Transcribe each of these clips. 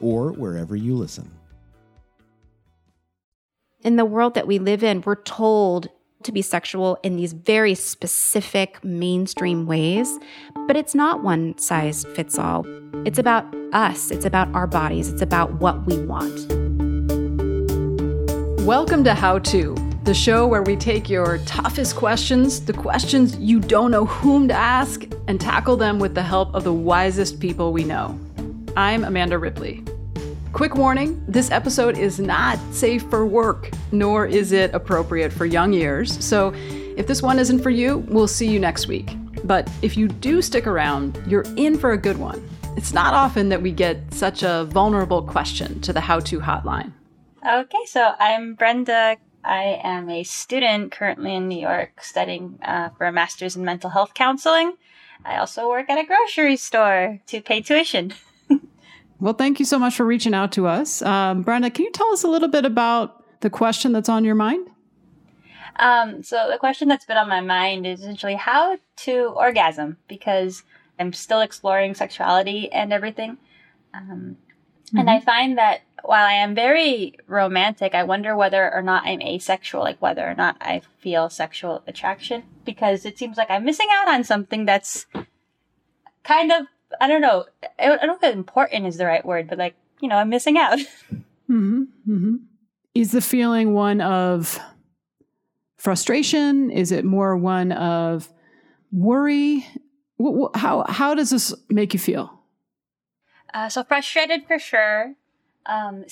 or wherever you listen. In the world that we live in, we're told to be sexual in these very specific mainstream ways, but it's not one size fits all. It's about us, it's about our bodies, it's about what we want. Welcome to How To, the show where we take your toughest questions, the questions you don't know whom to ask, and tackle them with the help of the wisest people we know. I'm Amanda Ripley. Quick warning this episode is not safe for work, nor is it appropriate for young ears. So if this one isn't for you, we'll see you next week. But if you do stick around, you're in for a good one. It's not often that we get such a vulnerable question to the How To Hotline. Okay, so I'm Brenda. I am a student currently in New York studying uh, for a master's in mental health counseling. I also work at a grocery store to pay tuition. Well, thank you so much for reaching out to us. Um, Brenda, can you tell us a little bit about the question that's on your mind? Um, so, the question that's been on my mind is essentially how to orgasm because I'm still exploring sexuality and everything. Um, mm-hmm. And I find that while I am very romantic, I wonder whether or not I'm asexual, like whether or not I feel sexual attraction, because it seems like I'm missing out on something that's kind of I don't know. I don't know if important is the right word, but like, you know, I'm missing out. Mm-hmm, mm-hmm. Is the feeling one of frustration? Is it more one of worry? How, how does this make you feel? Uh, so frustrated for sure. Um,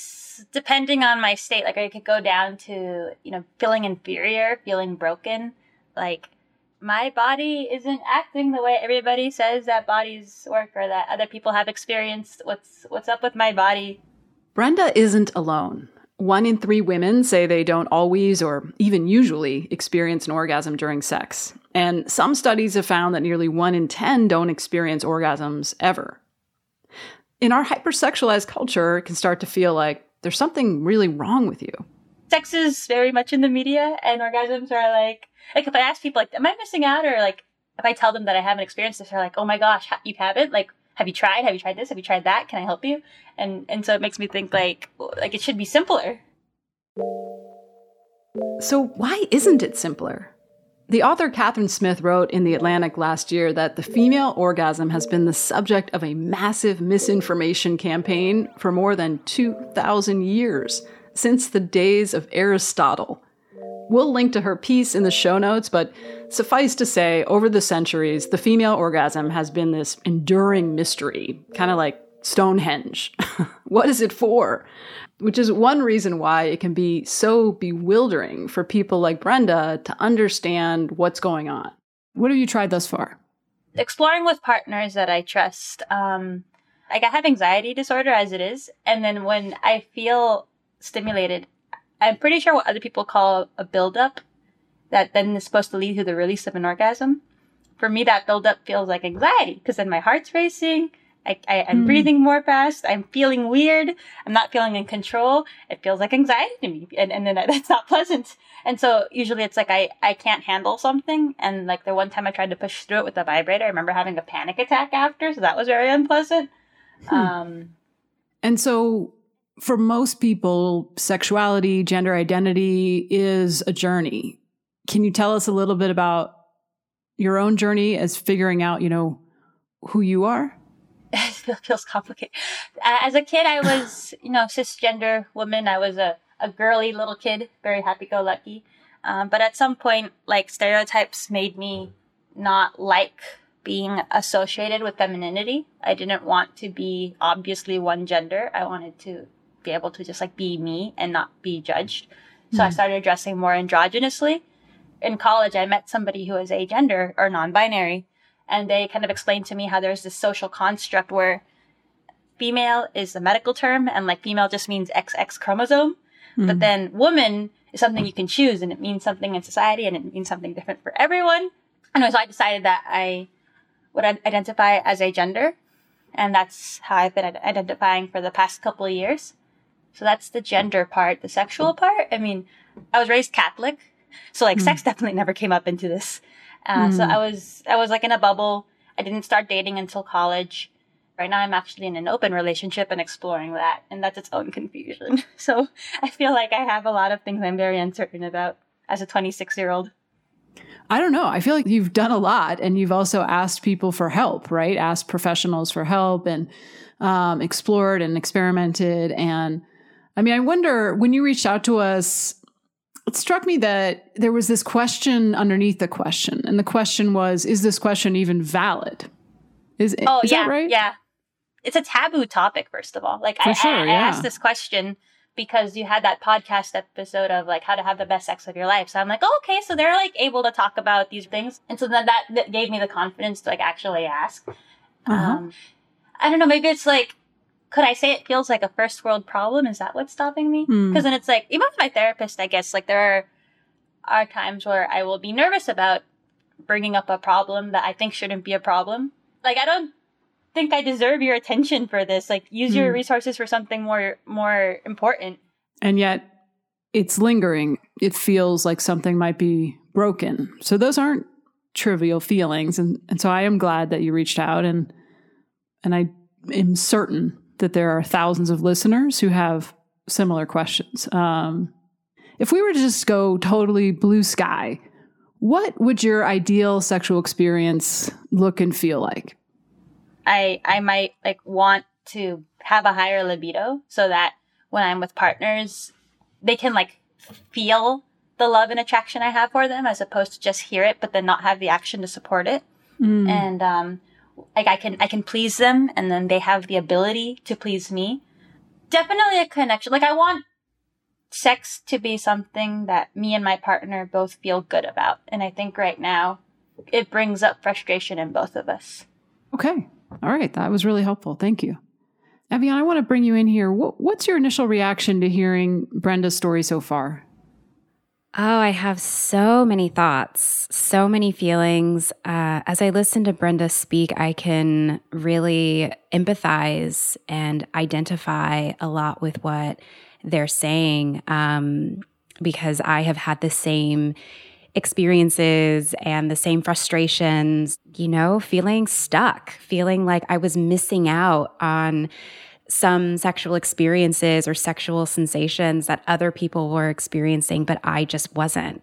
depending on my state, like I could go down to, you know, feeling inferior, feeling broken, like my body isn't acting the way everybody says that bodies work or that other people have experienced. What's what's up with my body? Brenda isn't alone. One in three women say they don't always or even usually experience an orgasm during sex. And some studies have found that nearly one in 10 don't experience orgasms ever. In our hypersexualized culture, it can start to feel like there's something really wrong with you. Sex is very much in the media, and orgasms are like like if I ask people like, am I missing out? Or like if I tell them that I haven't experienced this, they're like, oh my gosh, you haven't? Like, have you tried? Have you tried this? Have you tried that? Can I help you? And and so it makes me think like like it should be simpler. So why isn't it simpler? The author Catherine Smith wrote in The Atlantic last year that the female orgasm has been the subject of a massive misinformation campaign for more than 2,000 years, since the days of Aristotle. We'll link to her piece in the show notes, but suffice to say, over the centuries, the female orgasm has been this enduring mystery, kind of like Stonehenge. what is it for? Which is one reason why it can be so bewildering for people like Brenda to understand what's going on. What have you tried thus far? Exploring with partners that I trust. Um, like I have anxiety disorder as it is, and then when I feel stimulated, I'm pretty sure what other people call a buildup that then is supposed to lead to the release of an orgasm. For me, that buildup feels like anxiety because then my heart's racing. I, I, am mm. breathing more fast. I'm feeling weird. I'm not feeling in control. It feels like anxiety to me. And, and then that's not pleasant. And so usually it's like I, I can't handle something. And like the one time I tried to push through it with a vibrator, I remember having a panic attack after. So that was very unpleasant. Hmm. Um, and so for most people, sexuality, gender identity is a journey. Can you tell us a little bit about your own journey as figuring out, you know, who you are? it feels complicated. As a kid, I was, you know, cisgender woman. I was a, a girly little kid, very happy-go-lucky. Um, but at some point, like stereotypes made me not like being associated with femininity. I didn't want to be obviously one gender. I wanted to be able to just like be me and not be judged. So mm. I hmm. started dressing more androgynously. In college, I met somebody who was agender or non-binary, and they kind of explained to me how there's this social construct where female is a medical term and like female just means XX chromosome. Hmm. But then woman is something you can choose and it means something in society and it means something different for everyone. And so I decided that I would identify as a gender. And that's how I've been identifying for the past couple of years. So that's the gender part. The sexual part, I mean, I was raised Catholic. So like sex definitely never came up into this. Uh, So I was, I was like in a bubble. I didn't start dating until college. Right now I'm actually in an open relationship and exploring that. And that's its own confusion. So I feel like I have a lot of things I'm very uncertain about as a 26 year old. I don't know. I feel like you've done a lot and you've also asked people for help, right? Asked professionals for help and um, explored and experimented. And I mean, I wonder when you reached out to us, it struck me that there was this question underneath the question. And the question was, is this question even valid? Is, Oh is yeah, that right? yeah. It's a taboo topic, first of all. Like For I, sure, I, I yeah. asked this question because you had that podcast episode of like how to have the best sex of your life. So I'm like, oh, okay, so they're like able to talk about these things, and so then that, that gave me the confidence to like actually ask. Uh-huh. Um, I don't know. Maybe it's like, could I say it feels like a first world problem? Is that what's stopping me? Hmm. Because then it's like, even with my therapist, I guess like there are are times where I will be nervous about bringing up a problem that I think shouldn't be a problem. Like I don't think I deserve your attention for this. Like use your Hmm. resources for something more more important. and yet it's lingering. It feels like something might be broken. So those aren't trivial feelings, and and so I am glad that you reached out, and and I am certain that there are thousands of listeners who have similar questions. Um, if we were to just go totally blue sky, what would your ideal sexual experience look and feel like? I I might like want to have a higher libido so that when I'm with partners, they can like feel the love and attraction I have for them as opposed to just hear it but then not have the action to support it. Mm. And um like I can I can please them and then they have the ability to please me. Definitely a connection. Like I want sex to be something that me and my partner both feel good about. And I think right now it brings up frustration in both of us. Okay. All right. That was really helpful. Thank you. Ev'Yan, I want to bring you in here. What, what's your initial reaction to hearing Brenda's story so far? Oh, I have so many thoughts, so many feelings. Uh, as I listen to Brenda speak, I can really empathize and identify a lot with what they're saying um, because I have had the same experiences and the same frustrations, you know, feeling stuck, feeling like I was missing out on some sexual experiences or sexual sensations that other people were experiencing, but I just wasn't.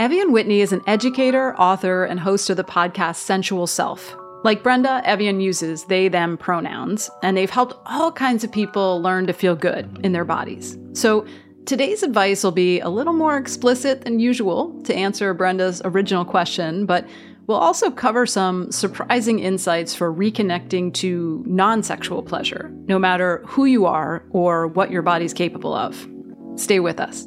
Ev'Yan Whitney is an educator, author, and host of the podcast Sensual Self. Like Brenda, Ev'Yan uses they, them pronouns, and they've helped all kinds of people learn to feel good in their bodies. So today's advice will be a little more explicit than usual to answer Brenda's original question, but we'll also cover some surprising insights for reconnecting to non sexual pleasure, no matter who you are or what your body's capable of. Stay with us.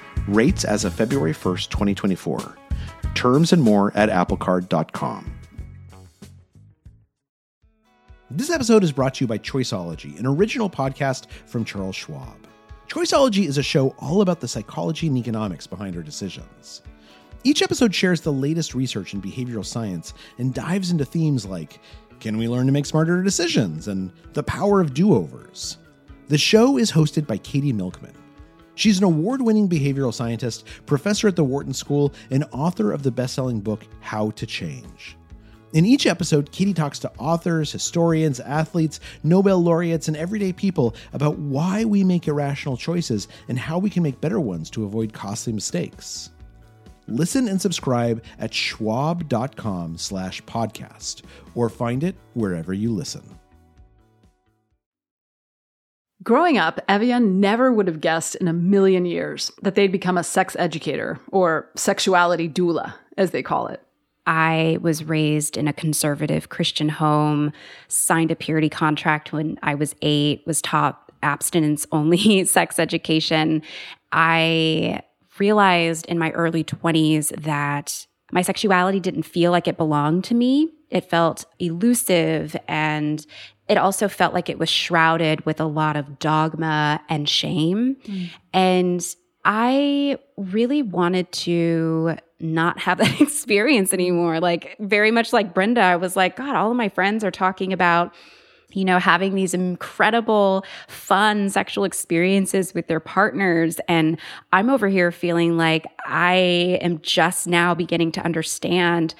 Rates as of February 1st, 2024. Terms and more at applecard.com. This episode is brought to you by Choiceology, an original podcast from Charles Schwab. Choiceology is a show all about the psychology and economics behind our decisions. Each episode shares the latest research in behavioral science and dives into themes like can we learn to make smarter decisions and the power of do overs. The show is hosted by Katie Milkman. She's an award winning behavioral scientist, professor at the Wharton School, and author of the best selling book, How to Change. In each episode, Katie talks to authors, historians, athletes, Nobel laureates, and everyday people about why we make irrational choices and how we can make better ones to avoid costly mistakes. Listen and subscribe at schwab.com slash podcast or find it wherever you listen. Growing up, Ev'Yan never would have guessed in a million years that they'd become a sex educator, or sexuality doula, as they call it. I was raised in a conservative Christian home, signed a purity contract when I was eight, was taught abstinence only sex education. I realized in my early 20s that my sexuality didn't feel like it belonged to me. It felt elusive and it also felt like it was shrouded with a lot of dogma and shame. Mm. And I really wanted to not have that experience anymore. Like, very much like Brenda, I was like, God, all of my friends are talking about you know, having these incredible, fun sexual experiences with their partners. And I'm over here feeling like I am just now beginning to understand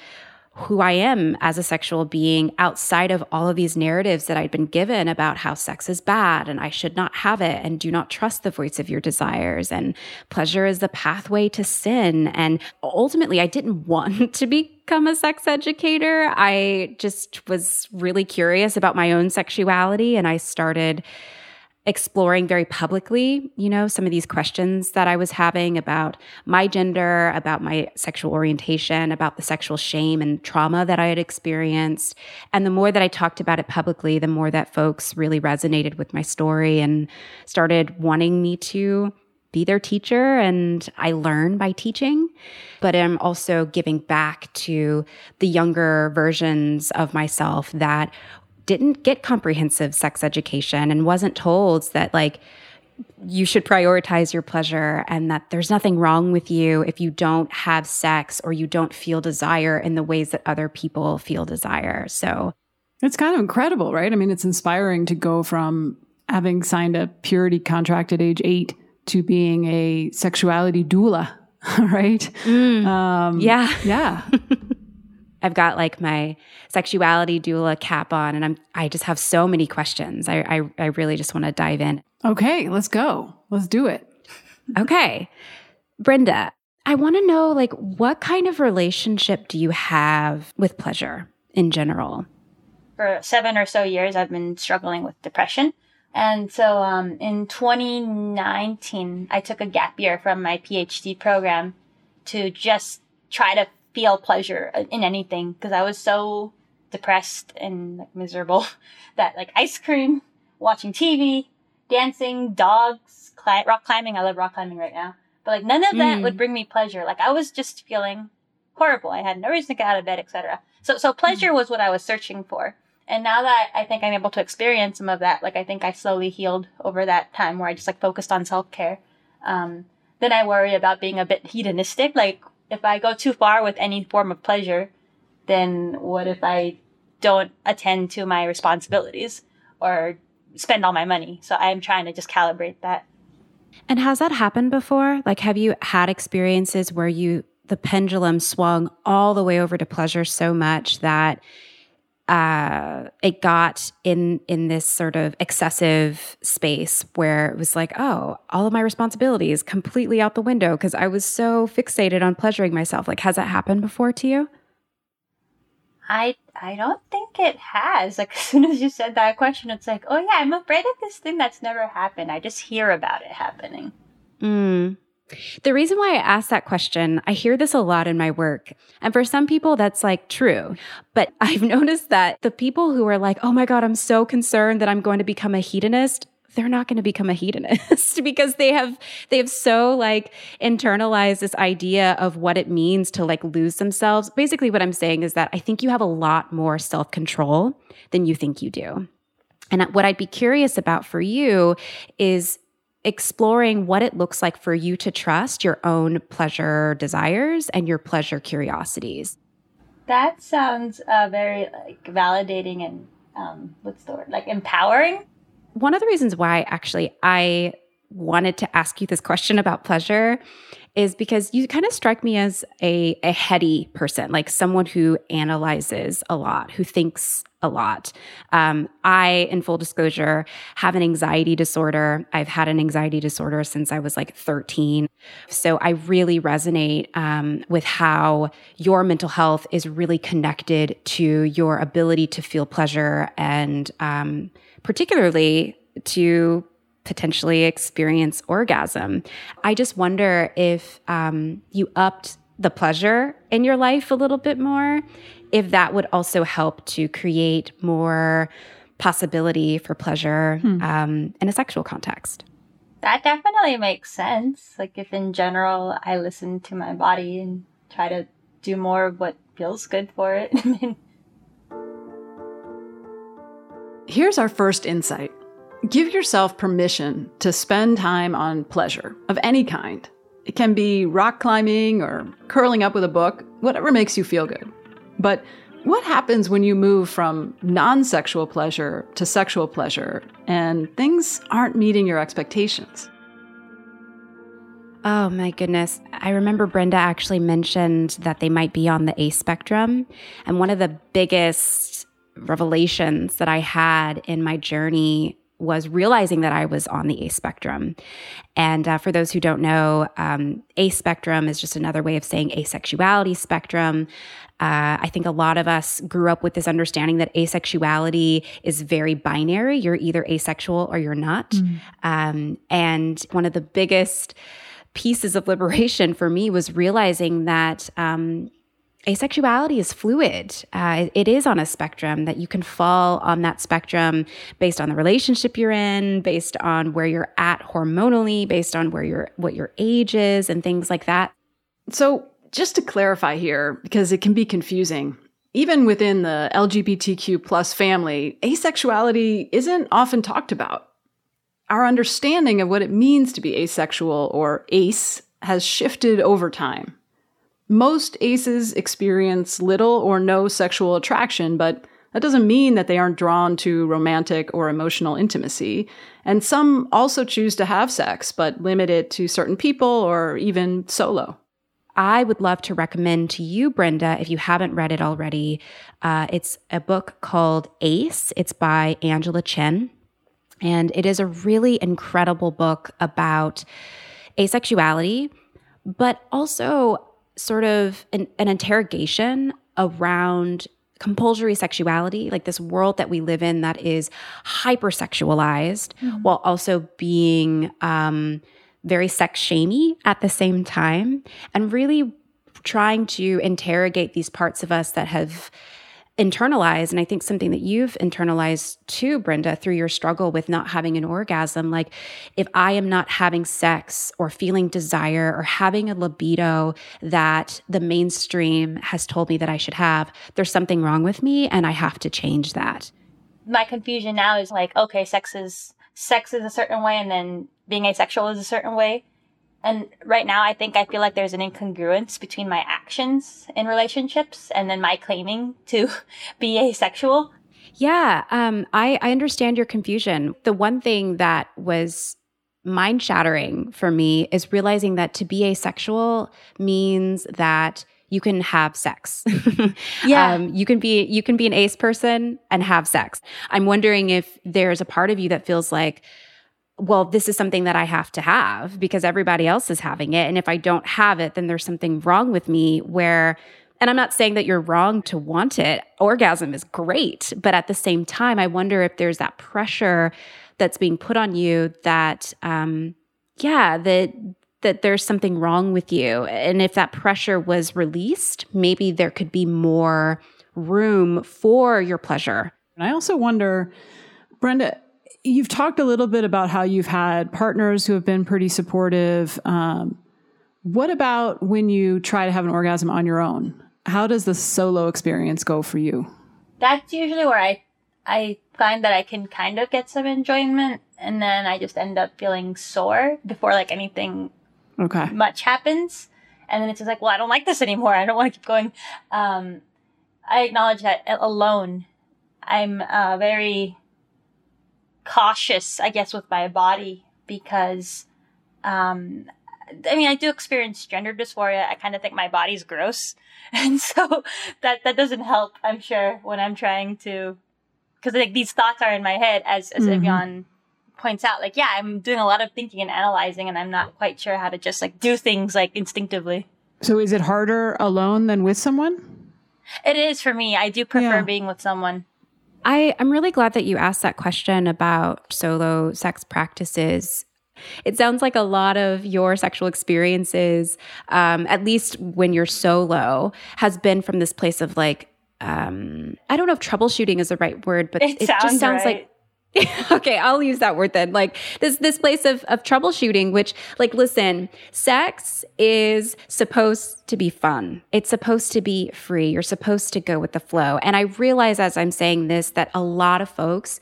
who I am as a sexual being outside of all of these narratives that I'd been given about how sex is bad and I should not have it and do not trust the voice of your desires and pleasure is the pathway to sin. And ultimately, I didn't want to become a sex educator. I just was really curious about my own sexuality and I started exploring very publicly, you know, some of these questions that I was having about my gender, about my sexual orientation, about the sexual shame and trauma that I had experienced. And the more that I talked about it publicly, the more that folks really resonated with my story and started wanting me to be their teacher and I learn by teaching, but I'm also giving back to the younger versions of myself that didn't get comprehensive sex education and wasn't told that like you should prioritize your pleasure and that there's nothing wrong with you if you don't have sex or you don't feel desire in the ways that other people feel desire. So it's kind of incredible, right? I mean, it's inspiring to go from having signed a purity contract at age eight to being a sexuality doula, right? Mm, um, yeah. Yeah. I've got like my sexuality doula cap on, and I'm I just have so many questions. I I, I really just want to dive in. Okay, let's go. Let's do it. okay, Brenda, I want to know like what kind of relationship do you have with pleasure in general? For seven or so years, I've been struggling with depression. And so um, in 2019, I took a gap year from my PhD program to just try to feel pleasure in anything because I was so depressed and like miserable that like ice cream, watching TV, dancing, dogs, cli- rock climbing. I love rock climbing right now, but like none of that mm. would bring me pleasure. Like I was just feeling horrible. I had no reason to get out of bed, etc. So so pleasure mm. was what I was searching for. And now that I think I'm able to experience some of that, like I think I slowly healed over that time where I just like focused on self care. Um, then I worry about being a bit hedonistic. Like if I go too far with any form of pleasure, then what if I don't attend to my responsibilities or spend all my money? So I'm trying to just calibrate that. And has that happened before? Like, have you had experiences where you, the pendulum swung all the way over to pleasure so much that uh, it got in in this sort of excessive space where it was like, oh, all of my responsibilities completely out the window because I was so fixated on pleasuring myself. Like, has that happened before to you? I I don't think it has. Like as soon as you said that question, it's like, oh yeah, I'm afraid of this thing that's never happened. I just hear about it happening. Mm. The reason why I ask that question, I hear this a lot in my work. And for some people, that's like true. But I've noticed that the people who are like, oh my God, I'm so concerned that I'm going to become a hedonist, they're not going to become a hedonist because they have they have so like internalized this idea of what it means to like lose themselves. Basically what I'm saying is that I think you have a lot more self-control than you think you do. And what I'd be curious about for you is exploring what it looks like for you to trust your own pleasure desires and your pleasure curiosities. That sounds uh, very like validating and um, what's the word like empowering. One of the reasons why actually I wanted to ask you this question about pleasure is because you kind of strike me as a, a heady person, like someone who analyzes a lot, who thinks a lot. Um, I, in full disclosure, have an anxiety disorder. I've had an anxiety disorder since I was like 13. So I really resonate um, with how your mental health is really connected to your ability to feel pleasure and um, particularly to potentially experience orgasm. I just wonder if um, you upped the pleasure in your life a little bit more, if that would also help to create more possibility for pleasure hmm. um, in a sexual context. That definitely makes sense. Like, if in general I listen to my body and try to do more of what feels good for it. Here's our first insight Give yourself permission to spend time on pleasure of any kind. It can be rock climbing or curling up with a book, whatever makes you feel good. But what happens when you move from non sexual pleasure to sexual pleasure and things aren't meeting your expectations? Oh my goodness. I remember Brenda actually mentioned that they might be on the A spectrum. And one of the biggest revelations that I had in my journey was realizing that I was on the A spectrum. And uh, for those who don't know, um, A spectrum is just another way of saying asexuality spectrum. Uh, I think a lot of us grew up with this understanding that asexuality is very binary. You're either asexual or you're not. Mm. Um, and one of the biggest pieces of liberation for me was realizing that um, asexuality is fluid. Uh, it is on a spectrum that you can fall on that spectrum based on the relationship you're in, based on where you're at hormonally, based on where your what your age is, and things like that. So, just to clarify here, because it can be confusing. Even within the LGBTQ plus family, asexuality isn't often talked about. Our understanding of what it means to be asexual or ace has shifted over time. Most aces experience little or no sexual attraction, but that doesn't mean that they aren't drawn to romantic or emotional intimacy. And some also choose to have sex, but limit it to certain people or even solo. I would love to recommend to you, Brenda, if you haven't read it already. Uh, it's a book called Ace. It's by Angela Chen. And it is a really incredible book about asexuality, but also sort of an, an interrogation around compulsory sexuality, like this world that we live in that is hypersexualized mm-hmm. while also being um, very sex shamey at the same time, and really trying to interrogate these parts of us that have internalized and i think something that you've internalized too brenda through your struggle with not having an orgasm like if i am not having sex or feeling desire or having a libido that the mainstream has told me that i should have there's something wrong with me and i have to change that. My confusion now is like okay sex is sex is a certain way and then being asexual is a certain way and right now, I think I feel like there's an incongruence between my actions in relationships and then my claiming to be asexual. Yeah, um, I, I understand your confusion. The one thing that was mind shattering for me is realizing that to be asexual means that you can have sex. yeah. Um, you can be you can be an ace person and have sex. I'm wondering if there's a part of you that feels like well, this is something that I have to have because everybody else is having it. And if I don't have it, then there's something wrong with me where, and I'm not saying that you're wrong to want it. Orgasm is great. But at the same time, I wonder if there's that pressure that's being put on you that, um, yeah, that, that there's something wrong with you. And if that pressure was released, maybe there could be more room for your pleasure. And I also wonder, Brenda, you've talked a little bit about how you've had partners who have been pretty supportive. Um, what about when you try to have an orgasm on your own? How does the solo experience go for you? That's usually where I I find that I can kind of get some enjoyment and then I just end up feeling sore before like anything okay. much happens. And then it's just like, well, I don't like this anymore. I don't want to keep going. Um, I acknowledge that alone, I'm uh, very cautious, I guess, with my body because um, I mean, I do experience gender dysphoria. I kind of think my body's gross. And so that, that doesn't help, I'm sure, when I'm trying to, cause like these thoughts are in my head as, as mm points out. Like, yeah, I'm doing a lot of thinking and analyzing and I'm not quite sure how to just like do things like instinctively. So is it harder alone than with someone? It is for me. I do prefer yeah. being with someone. I, I'm really glad that you asked that question about solo sex practices. It sounds like a lot of your sexual experiences, um, at least when you're solo, has been from this place of like, um, I don't know if troubleshooting is the right word, but it, it sounds just sounds right. like okay, I'll use that word then. Like this this place of of troubleshooting, which like listen, sex is supposed to be fun. It's supposed to be free. You're supposed to go with the flow. And I realize as I'm saying this that a lot of folks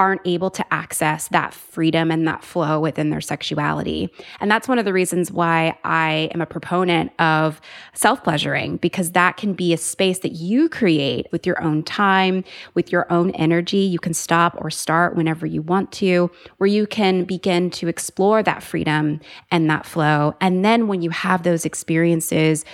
aren't able to access that freedom and that flow within their sexuality. And that's one of the reasons why I am a proponent of self pleasuring, because that can be a space that you create with your own time, with your own energy. You can stop or start whenever you want to, where you can begin to explore that freedom and that flow. And then when you have those experiences,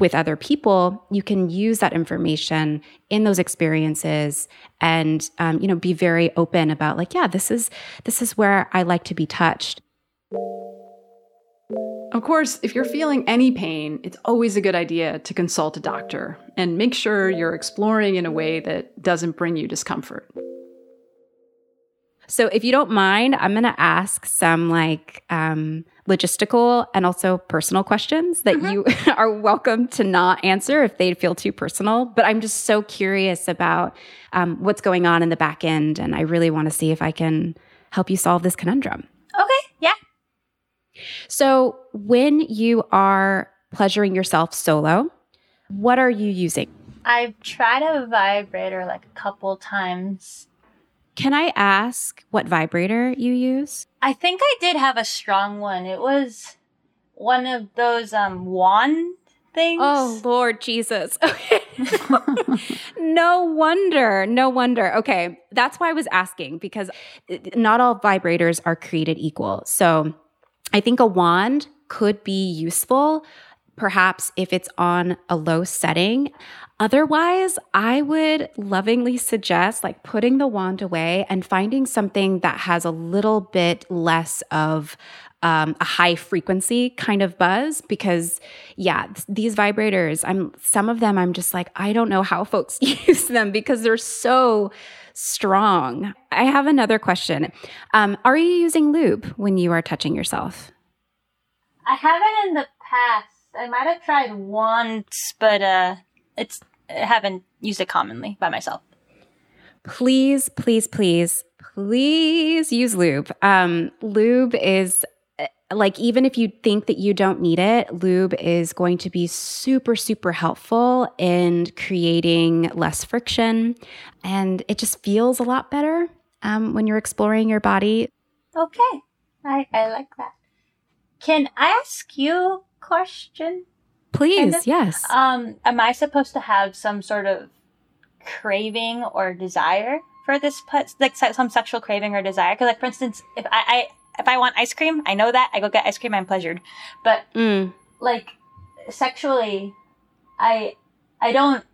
with other people, you can use that information in those experiences and um, you know be very open about like, yeah, this is this is where I like to be touched. Of course, if you're feeling any pain, it's always a good idea to consult a doctor and make sure you're exploring in a way that doesn't bring you discomfort. So, if you don't mind, I'm going to ask some like um, logistical and also personal questions that mm-hmm. you are welcome to not answer if they feel too personal. But I'm just so curious about um, what's going on in the back end. And I really want to see if I can help you solve this conundrum. Okay. Yeah. So, when you are pleasuring yourself solo, what are you using? I've tried a vibrator like a couple times can I ask what vibrator you use? I think I did have a strong one. It was one of those um wand things. Oh Lord Jesus. no wonder. No wonder. Okay. That's why I was asking because not all vibrators are created equal. So I think a wand could be useful perhaps if it's on a low setting. Otherwise, I would lovingly suggest like putting the wand away and finding something that has a little bit less of um, a high frequency kind of buzz because yeah these vibrators i'm some of them i'm just like i don't know how folks use them because they're so strong. I have another question. Um, are you using lube when you are touching yourself? I haven't in the past. I might have tried once but uh it's haven't used it commonly by myself. Please, please, please, please use lube. Um, lube is like even if you think that you don't need it, lube is going to be super, super helpful in creating less friction, and it just feels a lot better um, when you're exploring your body. Okay, I I like that. Can I ask you a question? Please, kind of. yes. Um, am I supposed to have some sort of craving or desire for this put like some sexual craving or desire? Because, like, for instance, if I, I if I want ice cream, I know that I go get ice cream. I'm pleasured, but mm. like sexually, I I don't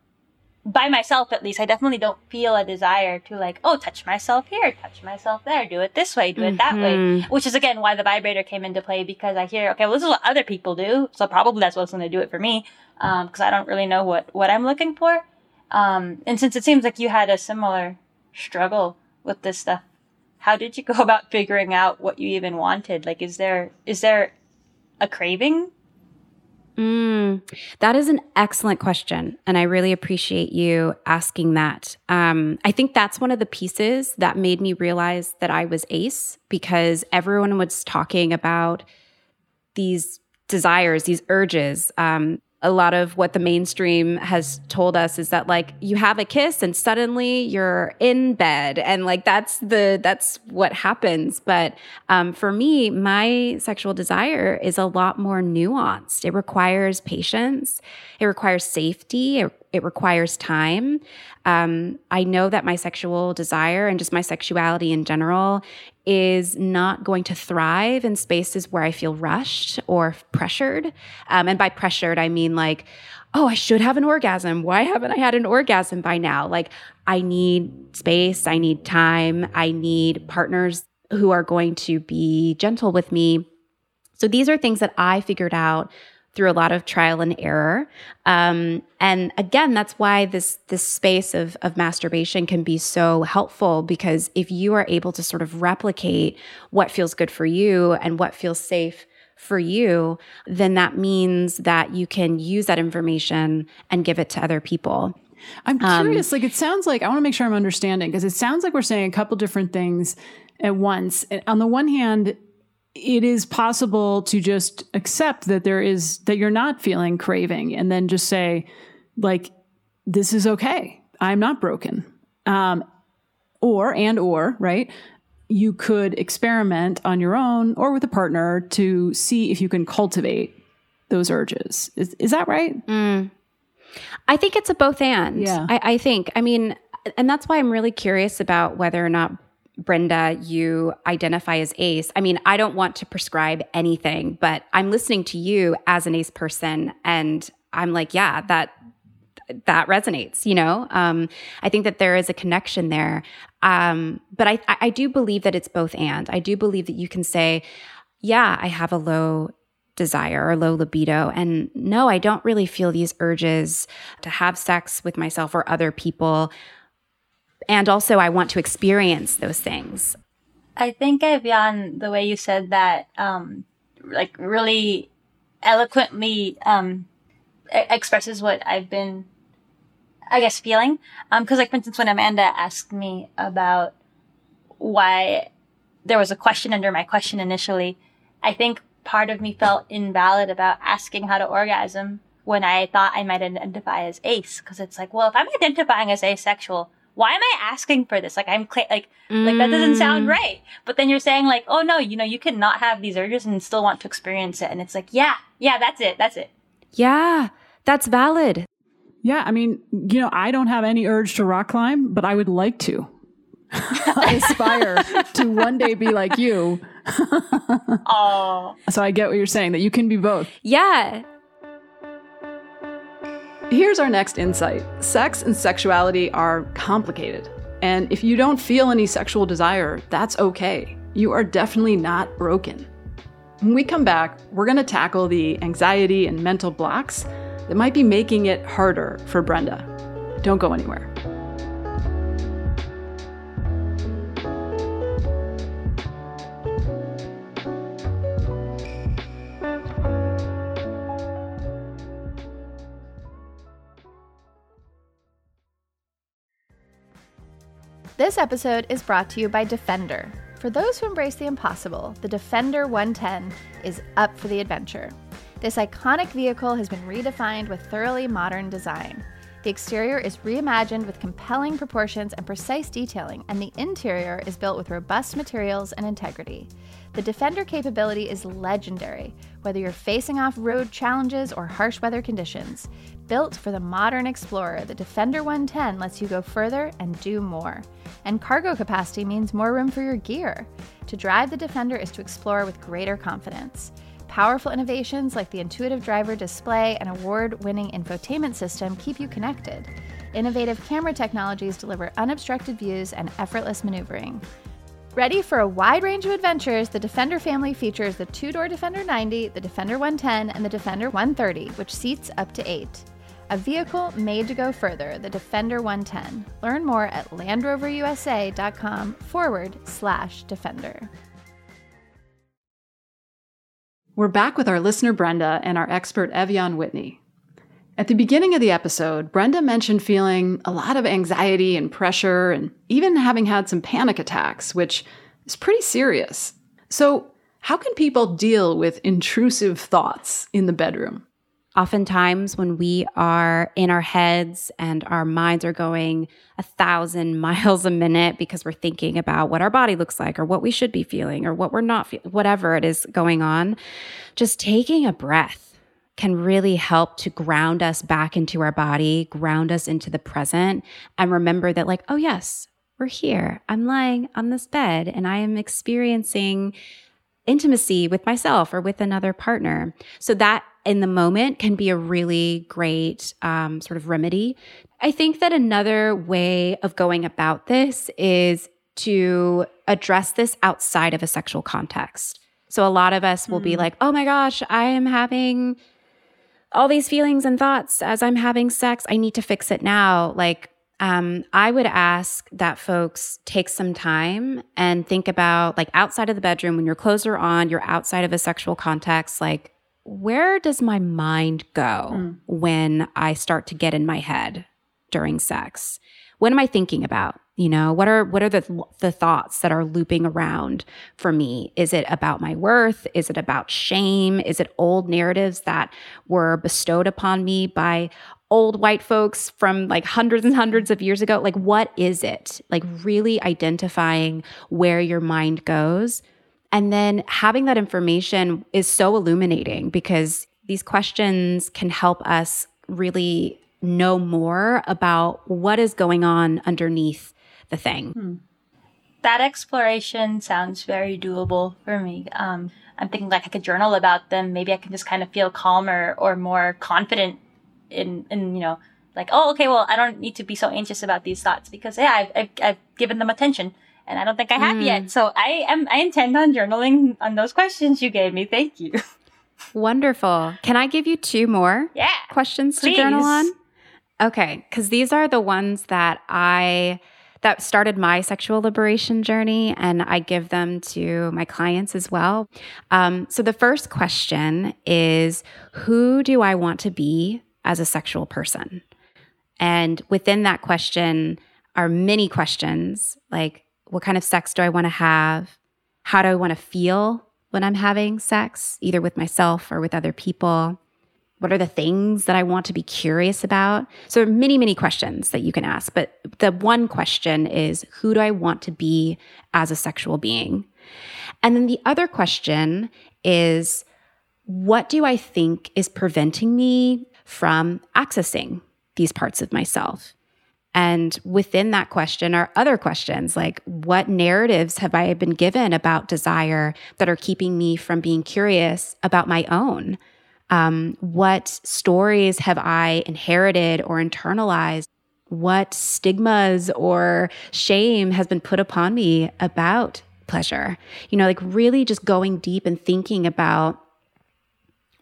by myself at least, I definitely don't feel a desire to like, oh, touch myself here, touch myself there, do it this way, do it mm-hmm. that way. Mm-hmm. Which is again why the vibrator came into play because I hear, okay, well, this is what other people do, so probably that's what's going to do it for me, because um, I don't really know what what I'm looking for. Um, and since it seems like you had a similar struggle with this stuff, how did you go about figuring out what you even wanted? Like, is there is there a craving Mm, that is an excellent question. And I really appreciate you asking that. Um, I think that's one of the pieces that made me realize that I was ace because everyone was talking about these desires, these urges. Um, a lot of what the mainstream has told us is that like you have a kiss and suddenly you're in bed. And like that's the that's what happens. But um, for me my sexual desire is a lot more nuanced. It requires patience. It requires safety. It, it requires time. Um, I know that my sexual desire and just my sexuality in general is not going to thrive in spaces where I feel rushed or pressured. Um, and by pressured, I mean like, oh, I should have an orgasm. Why haven't I had an orgasm by now? Like, I need space, I need time, I need partners who are going to be gentle with me. So these are things that I figured out through a lot of trial and error. Um, and again, that's why this this space of of masturbation can be so helpful because if you are able to sort of replicate what feels good for you and what feels safe for you, then that means that you can use that information and give it to other people. I'm curious. Um, like, it sounds like I want to make sure I'm understanding because it sounds like we're saying a couple different things at once. On the one hand, it is possible to just accept that there is that you're not feeling craving and then just say like this is okay. I'm not broken. Um, or and or right? You could experiment on your own or with a partner to see if you can cultivate those urges. Is, is that right? Mm. i think it's a both and. Yeah. I, I think i mean and that's why i'm really curious about whether or not Brenda, you identify as ACE. I mean, I don't want to prescribe anything, but I'm listening to you as an ACE person, and I'm like, yeah, that that resonates. You know, um, I think that there is a connection there, um, but I I do believe that it's both and. I do believe that you can say, yeah, I have a low desire or low libido. And no, I don't really feel these urges to have sex with myself or other people and also I want to experience those things. I think Ev'Yan, the way you said that, um, like really eloquently, um, expresses what I've been, I guess, feeling. Um, cause like, for instance, when Amanda asked me about why there was a question under my question initially, I think part of me felt invalid about asking how to orgasm when I thought I might identify as ace. Cause it's like, well, if I'm identifying as asexual, why am I asking for this? Like I'm cl- like mm. like that doesn't sound mm. right. But then you're saying like, oh no, you know, you can not have these urges and still want to experience it. And it's like, yeah, yeah, that's it, that's it. Yeah, that's valid. Yeah, I mean, you know, I don't have any urge to rock climb, but I would like to. I aspire to one day be like you. Oh. so I get what you're saying that you can be both. Yeah. Here's our next insight sex and sexuality are complicated. And if you don't feel any sexual desire, that's okay. You are definitely not broken. When we come back, we're going to tackle the anxiety and mental blocks that might be making it harder for Brenda. Don't go anywhere. This episode is brought to you by Defender. For those who embrace the impossible, the Defender 110 is up for the adventure. This iconic vehicle has been redefined with thoroughly modern design. The exterior is reimagined with compelling proportions and precise detailing, and the interior is built with robust materials and integrity. The Defender capability is legendary, whether you're facing off road challenges or harsh weather conditions. Built for the modern explorer, the Defender 110 lets you go further and do more. And cargo capacity means more room for your gear. To drive the Defender is to explore with greater confidence. Powerful innovations like the intuitive driver display and award winning infotainment system keep you connected. Innovative camera technologies deliver unobstructed views and effortless maneuvering. Ready for a wide range of adventures, the Defender family features the two door Defender 90, the Defender 110, and the Defender 130, which seats up to eight. A vehicle made to go further, the Defender 110. Learn more at LandRoverUSA.com forward slash Defender. We're back with our listener Brenda and our expert Ev'Yan Whitney. At the beginning of the episode, Brenda mentioned feeling a lot of anxiety and pressure and even having had some panic attacks, which is pretty serious. So, how can people deal with intrusive thoughts in the bedroom? Oftentimes, when we are in our heads and our minds are going a thousand miles a minute because we're thinking about what our body looks like or what we should be feeling or what we're not feeling, whatever it is going on, just taking a breath can really help to ground us back into our body, ground us into the present, and remember that, like, oh, yes, we're here. I'm lying on this bed and I am experiencing intimacy with myself or with another partner. So that in the moment can be a really great um, sort of remedy. I think that another way of going about this is to address this outside of a sexual context. So a lot of us will mm. be like, oh my gosh, I am having all these feelings and thoughts as I'm having sex. I need to fix it now. Like, um, I would ask that folks take some time and think about, like, outside of the bedroom, when your clothes are on, you're outside of a sexual context, like, where does my mind go mm. when I start to get in my head during sex? What am I thinking about? You know, what are what are the the thoughts that are looping around for me? Is it about my worth? Is it about shame? Is it old narratives that were bestowed upon me by old white folks from like hundreds and hundreds of years ago? Like what is it? Like really identifying where your mind goes and then having that information is so illuminating because these questions can help us really know more about what is going on underneath the thing. Hmm. That exploration sounds very doable for me. Um, I'm thinking like I could journal about them. Maybe I can just kind of feel calmer or more confident in, in you know, like, oh, okay, well, I don't need to be so anxious about these thoughts because, yeah, I've, I've, I've given them attention and I don't think I have mm. yet. So I am, I intend on journaling on those questions you gave me. Thank you. Wonderful. Can I give you two more yeah, questions please. to journal on? Okay, because these are the ones that I that started my sexual liberation journey, and I give them to my clients as well. Um, so the first question is, who do I want to be as a sexual person? And within that question are many questions like, what kind of sex do I want to have? How do I want to feel when I'm having sex, either with myself or with other people? What are the things that I want to be curious about? So, many, many questions that you can ask. But the one question is who do I want to be as a sexual being? And then the other question is what do I think is preventing me from accessing these parts of myself? And within that question are other questions like what narratives have I been given about desire that are keeping me from being curious about my own? Um, what stories have I inherited or internalized? What stigmas or shame has been put upon me about pleasure? You know, like really just going deep and thinking about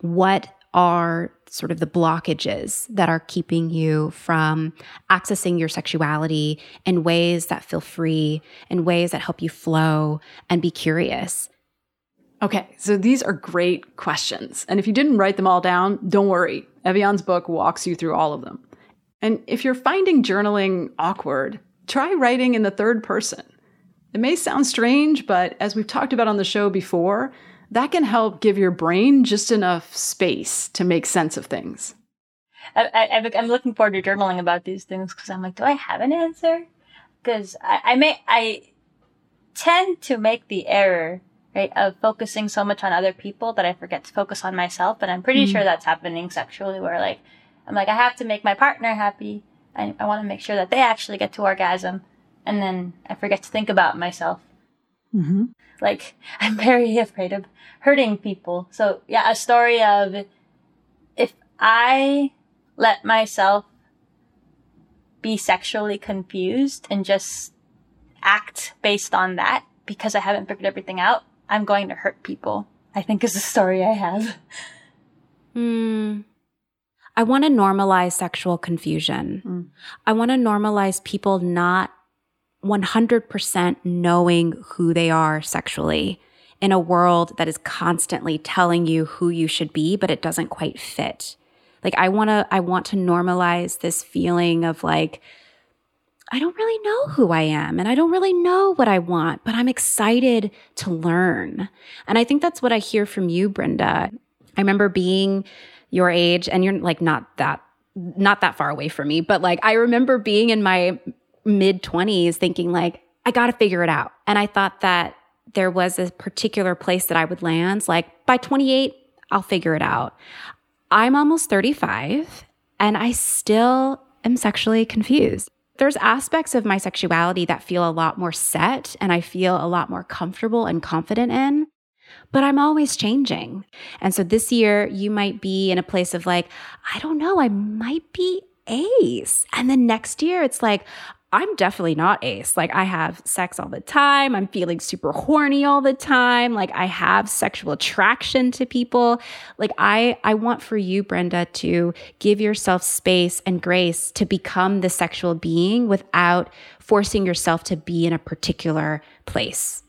what are sort of the blockages that are keeping you from accessing your sexuality in ways that feel free, in ways that help you flow and be curious. Okay, so these are great questions. And if you didn't write them all down, don't worry. Ev'Yan's book walks you through all of them. And if you're finding journaling awkward, try writing in the third person. It may sound strange, but as we've talked about on the show before, that can help give your brain just enough space to make sense of things. I, am looking forward to journaling about these things because I'm like, do I have an answer? Because I, I may, I tend to make the error, right, of focusing so much on other people that I forget to focus on myself. And I'm pretty mm. sure that's happening sexually where like, I'm like, I have to make my partner happy. I, I want to make sure that they actually get to orgasm. And then I forget to think about myself. Mm-hmm. Like, I'm very afraid of hurting people. So, yeah, a story of if I let myself be sexually confused and just act based on that because I haven't figured everything out, I'm going to hurt people. I think is the story I have. Hmm. I want to normalize sexual confusion. Mm. I want to normalize people not 100% knowing who they are sexually in a world that is constantly telling you who you should be, but it doesn't quite fit. Like I want to I want to normalize this feeling of like I don't really know who I am and I don't really know what I want, but I'm excited to learn. And I think that's what I hear from you, Brenda. I remember being your age and you're like not that not that far away from me, but like I remember being in my mid 20s thinking like I got to figure it out. And I thought that there was a particular place that I would land like by 28 I'll figure it out. I'm almost 35 and I still am sexually confused. There's aspects of my sexuality that feel a lot more set and I feel a lot more comfortable and confident in but I'm always changing. And so this year, you might be in a place of like, I don't know, I might be ace. And then next year, it's like, I'm definitely not ace. Like, I have sex all the time. I'm feeling super horny all the time. Like, I have sexual attraction to people. Like, I, I want for you, Brenda, to give yourself space and grace to become the sexual being without forcing yourself to be in a particular place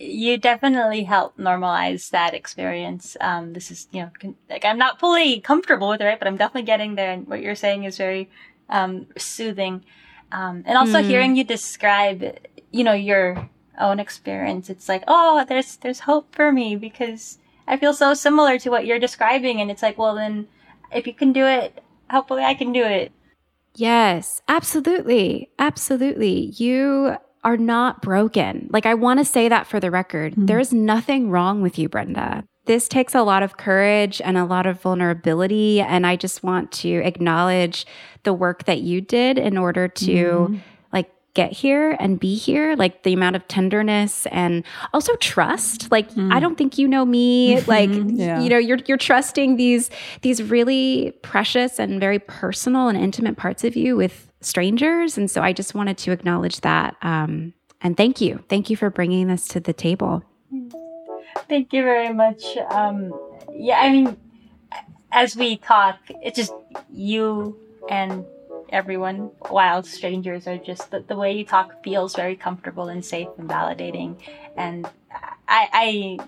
you definitely help normalize that experience. Um, this is, you know, like I'm not fully comfortable with it, right? But I'm definitely getting there. And what you're saying is very um, soothing. Um, and also mm. hearing you describe, you know, your own experience, it's like, oh, there's there's hope for me because I feel so similar to what you're describing. And it's like, well, then if you can do it, hopefully I can do it. Yes, absolutely. Absolutely. You are not broken. Like, I want to say that for the record. Mm-hmm. There's nothing wrong with you, Brenda. This takes a lot of courage and a lot of vulnerability. And I just want to acknowledge the work that you did in order to. Mm-hmm like get here and be here like the amount of tenderness and also trust like mm. i don't think you know me like yeah. you know you're you're trusting these these really precious and very personal and intimate parts of you with strangers. And so I just wanted to acknowledge that. Um, and thank you. Thank you for bringing this to the table. Thank you very much. Um, yeah, I mean, as we talk, it's just you and everyone, wild strangers, are just the, the way you talk feels very comfortable and safe and validating. And I, I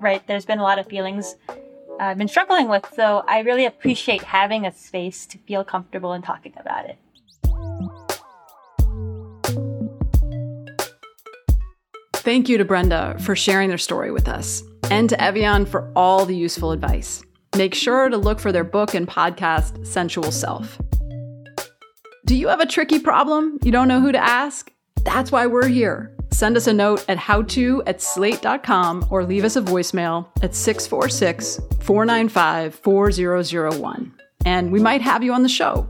right, there's been a lot of feelings I've been struggling with. So I really appreciate having a space to feel comfortable in talking about it. Thank you to Brenda for sharing their story with us, and to Ev'Yan for all the useful advice. Make sure to look for their book and podcast, Sensual Self. Do you have a tricky problem you don't know who to ask? That's why we're here. Send us a note at howto at slate.com or leave us a voicemail at 646 495 4001. And we might have you on the show.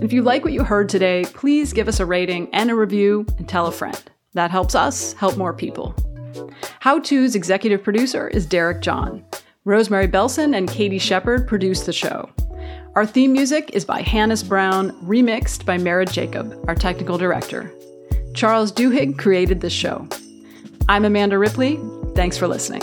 if you like what you heard today, please give us a rating and a review and tell a friend. That helps us help more people. How To's executive producer is Derek John. Rosemary Belson and Katie Shepard produce the show. Our theme music is by Hannis Brown, remixed by Merritt Jacob, our technical director. Charles Duhigg created this show. I'm Amanda Ripley. Thanks for listening.